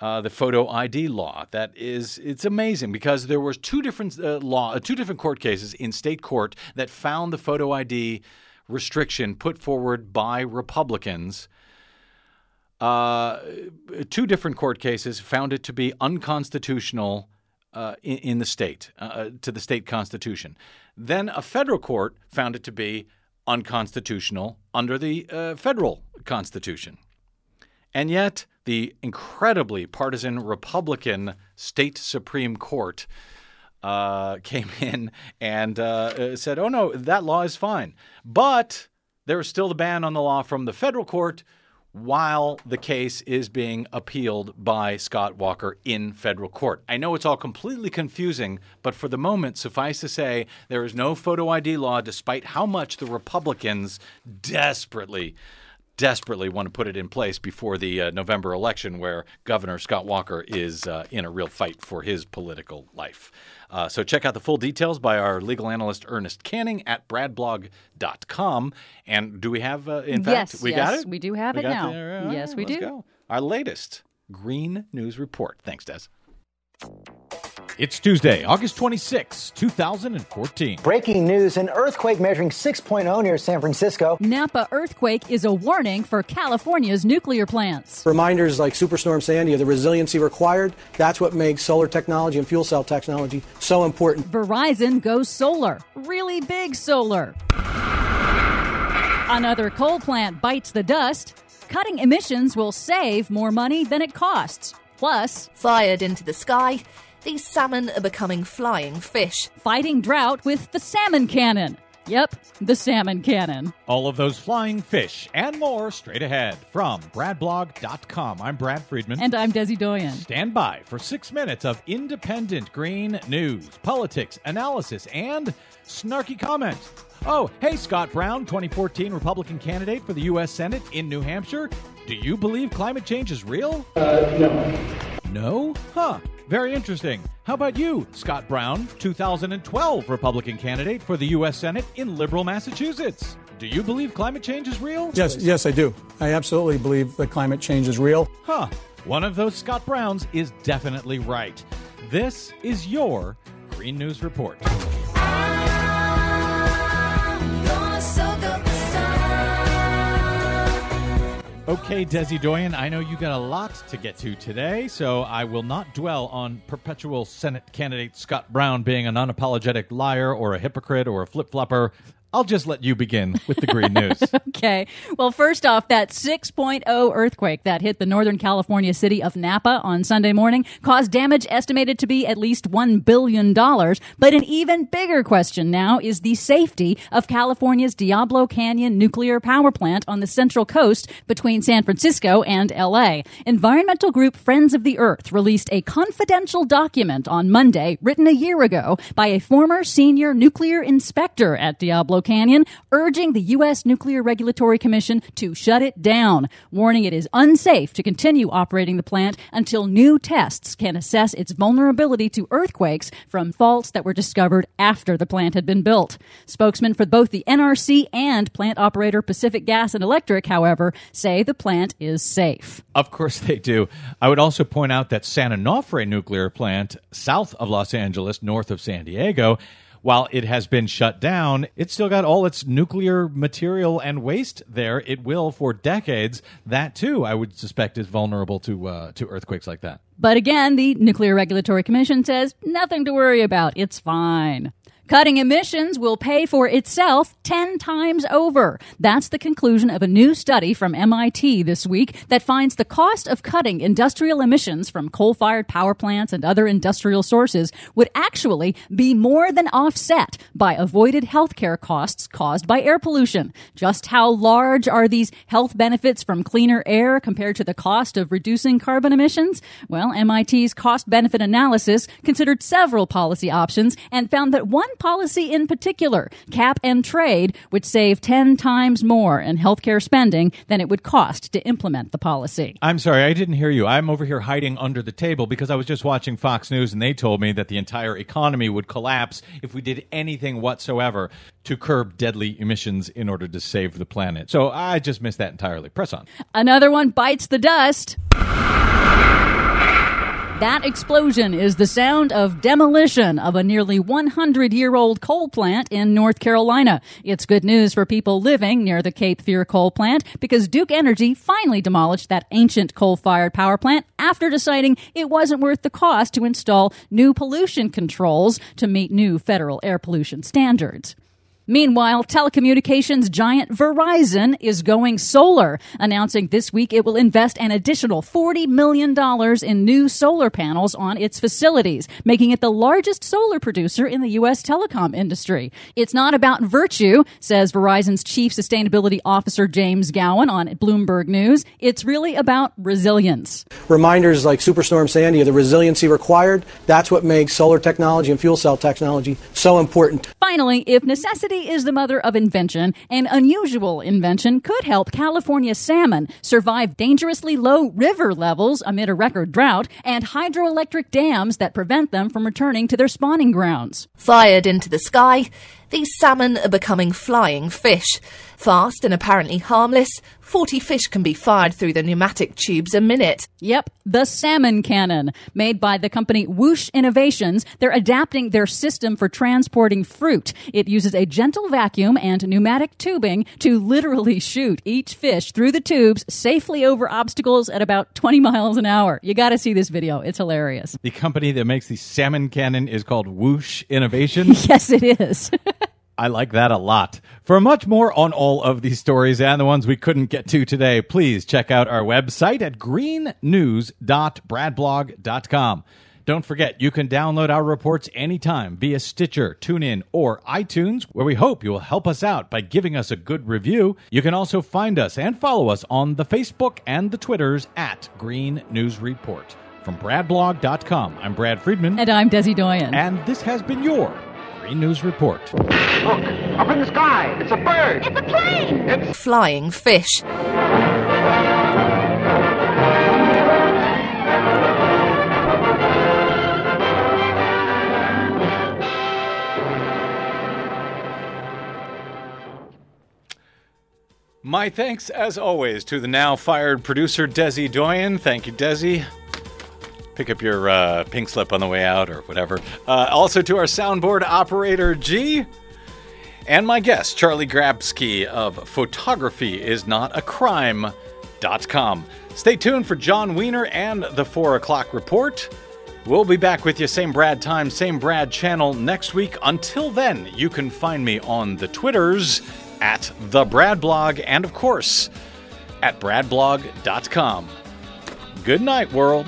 uh, the photo ID law. That is, it's amazing because there was two different uh, law, uh, two different court cases in state court that found the photo ID restriction put forward by Republicans. Uh, two different court cases found it to be unconstitutional uh, in, in the state, to the state constitution. Then a federal court found it to be unconstitutional under the federal constitution. And yet, the incredibly partisan Republican state Supreme Court uh, came in and uh, said, oh no, that law is fine. But there is still the ban on the law from the federal court while the case is being appealed by Scott Walker in federal court. I know it's all completely confusing, but for the moment, suffice to say, there is no photo ID law despite how much the Republicans desperately desperately want to put it in place before the uh, November election, where Governor Scott Walker is uh, in a real fight for his political life. Uh, so check out the full details by our legal analyst Ernest Canning at bradblog.com. And do we have, uh, in fact, Yes, we got yes, it? we do have We it now. the- Yes, we let's do. go. Our latest Green News Report. Thanks, Des. It's Tuesday, August 26, 2014. Breaking news an earthquake measuring 6.0 near San Francisco. Napa earthquake is a warning for California's nuclear plants. Reminders like Superstorm Sandy of the resiliency required. That's what makes solar technology and fuel cell technology so important. Verizon goes solar. Really big solar. Another coal plant bites the dust. Cutting emissions will save more money than it costs. Plus, Fired into the sky, these salmon are becoming flying fish. fighting drought with the salmon cannon. Yep, the salmon cannon. All of those flying fish and more straight ahead from bradblog.com. I'm Brad Friedman. And I'm Desi Doyen. Stand by for six minutes of independent green news, politics, analysis, and snarky comment. Oh, hey, Scott Brown, 2014 Republican candidate for the U.S. Senate in New Hampshire. Do you believe climate change is real? Uh, no. No? Huh. Very interesting. How about you, Scott Brown, 2012 Republican candidate for the U.S. Senate in liberal Massachusetts? Do you believe climate change is real? Yes, yes, I do. I absolutely believe that climate change is real. Huh. One of those Scott Browns is definitely right. This is your Green News Report. Okay, Desi Doyen, I know you got a lot to get to today, so I will not dwell on perpetual Senate candidate Scott Brown being an unapologetic liar or a hypocrite or a flip flopper. I'll just let you begin with the green news. Okay. Well, first off, that 6.0 earthquake that hit the Northern California city of Napa on Sunday morning caused damage estimated to be at least $1 billion. But an even bigger question now is the safety of California's Diablo Canyon nuclear power plant on the central coast between San Francisco and LA. Environmental group Friends of the Earth released a confidential document on Monday written a year ago by a former senior nuclear inspector at Diablo Canyon, urging the U.S. Nuclear Regulatory Commission to shut it down, warning it is unsafe to continue operating the plant until new tests can assess its vulnerability to earthquakes from faults that were discovered after the plant had been built. Spokesmen for both the NRC and plant operator Pacific Gas and Electric, however, say the plant is safe. Of course they do. I would also point out that San Onofre nuclear plant, south of Los Angeles, north of San Diego, while it has been shut down, it's still got all its nuclear material and waste there. It will for decades. That too, I would suspect, is vulnerable to uh, to earthquakes like that. But again, the Nuclear Regulatory Commission says nothing to worry about. It's fine. Cutting emissions will pay for itself 10 times over. That's the conclusion of a new study from MIT this week that finds the cost of cutting industrial emissions from coal fired power plants and other industrial sources would actually be more than offset by avoided healthcare costs caused by air pollution. Just how large are these health benefits from cleaner air compared to the cost of reducing carbon emissions? Well, MIT's cost benefit analysis considered several policy options and found that one policy in particular, cap and trade, which save 10 times more in healthcare spending than it would cost to implement the policy. I'm sorry, I didn't hear you. I'm over here hiding under the table because I was just watching Fox News and they told me that the entire economy would collapse if we did anything whatsoever to curb deadly emissions in order to save the planet. So I just missed that entirely. Press on. Another one bites the dust. That explosion is the sound of demolition of a nearly 100 year old coal plant in North Carolina. It's good news for people living near the Cape Fear coal plant because Duke Energy finally demolished that ancient coal fired power plant after deciding it wasn't worth the cost to install new pollution controls to meet new federal air pollution standards. Meanwhile, telecommunications giant Verizon is going solar, announcing this week it will invest an additional $40 million in new solar panels on its facilities, making it the largest solar producer in the U.S. telecom industry. It's not about virtue, says Verizon's chief sustainability officer James Gowen on Bloomberg News. It's really about resilience. Reminders like Superstorm Sandy of the resiliency required. That's what makes solar technology and fuel cell technology so important. Finally, if necessity is the mother of invention, an unusual invention could help California salmon survive dangerously low river levels amid a record drought and hydroelectric dams that prevent them from returning to their spawning grounds. Fired into the sky, these salmon are becoming flying fish. Fast and apparently harmless, 40 fish can be fired through the pneumatic tubes a minute. Yep, the salmon cannon. Made by the company Whoosh Innovations, they're adapting their system for transporting fruit. It uses a gentle vacuum and pneumatic tubing to literally shoot each fish through the tubes safely over obstacles at about 20 miles an hour. You gotta see this video, it's hilarious. The company that makes the salmon cannon is called Whoosh Innovations. yes, it is. I like that a lot. For much more on all of these stories and the ones we couldn't get to today, please check out our website at greennews.bradblog.com. Don't forget, you can download our reports anytime via Stitcher, TuneIn, or iTunes, where we hope you will help us out by giving us a good review. You can also find us and follow us on the Facebook and the Twitters at Green News Report. From bradblog.com, I'm Brad Friedman. And I'm Desi Doyen. And this has been your Green News Report. Look, up in the sky. It's a bird. It's a plane. It's Flying fish. My thanks, as always, to the now fired producer Desi Doyen. Thank you, Desi. Pick up your uh, pink slip on the way out or whatever. Uh, also to our soundboard operator G. And my guest, Charlie Grapski of photographyisnotacrime.com. Stay tuned for Jon Wiener and the 4 o'clock report. We'll be back with you, same Brad time, same Brad channel next week. Until then, you can find me on the Twitters at the Brad Blog and, of course, at bradblog.com. Good night, world.